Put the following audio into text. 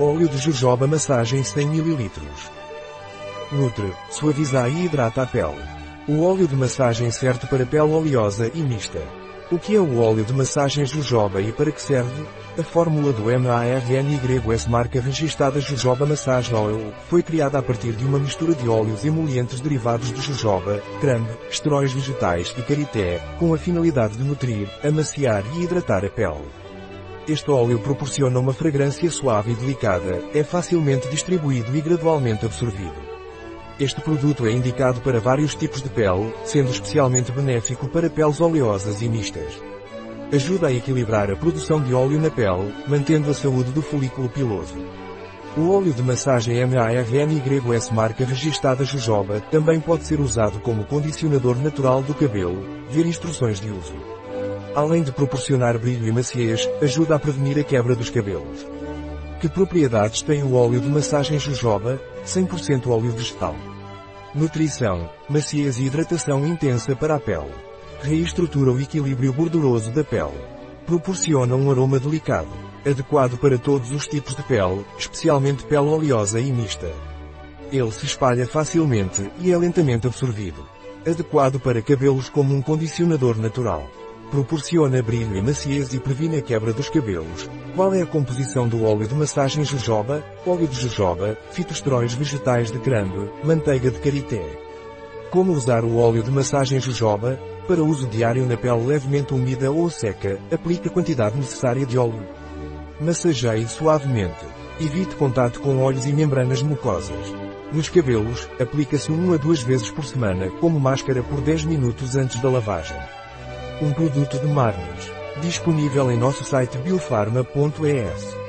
Óleo de jojoba massagem 100 ml. Nutre, suaviza e hidrata a pele. O óleo de massagem certo para pele oleosa e mista. O que é o óleo de massagem jojoba e para que serve? A fórmula do MARNYS marca registrada Jojoba Massage Oil foi criada a partir de uma mistura de óleos emolientes derivados de jojoba, creme, esteróis vegetais e karité, com a finalidade de nutrir, amaciar e hidratar a pele. Este óleo proporciona uma fragrância suave e delicada, é facilmente distribuído e gradualmente absorvido. Este produto é indicado para vários tipos de pele, sendo especialmente benéfico para peles oleosas e mistas. Ajuda a equilibrar a produção de óleo na pele, mantendo a saúde do folículo piloso. O óleo de massagem MARNYS marca registada jojoba também pode ser usado como condicionador natural do cabelo, ver instruções de uso. Além de proporcionar brilho e maciez, ajuda a prevenir a quebra dos cabelos. Que propriedades tem o óleo de massagem jojoba? 100% óleo vegetal. Nutrição, maciez e hidratação intensa para a pele. Reestrutura o equilíbrio gorduroso da pele. Proporciona um aroma delicado, adequado para todos os tipos de pele, especialmente pele oleosa e mista. Ele se espalha facilmente e é lentamente absorvido. Adequado para cabelos como um condicionador natural. Proporciona brilho e maciez e previne a quebra dos cabelos. Qual é a composição do óleo de massagem jojoba? Óleo de jojoba, fitosteróis vegetais de creme, manteiga de karité. Como usar o óleo de massagem jojoba? Para uso diário na pele levemente úmida ou seca, aplique a quantidade necessária de óleo. Massageie suavemente. Evite contato com olhos e membranas mucosas. Nos cabelos, aplica-se 1 a 2 vezes por semana, como máscara por 10 minutos antes da lavagem. Um produto de Marnes. Disponível em nosso site biofarma.es.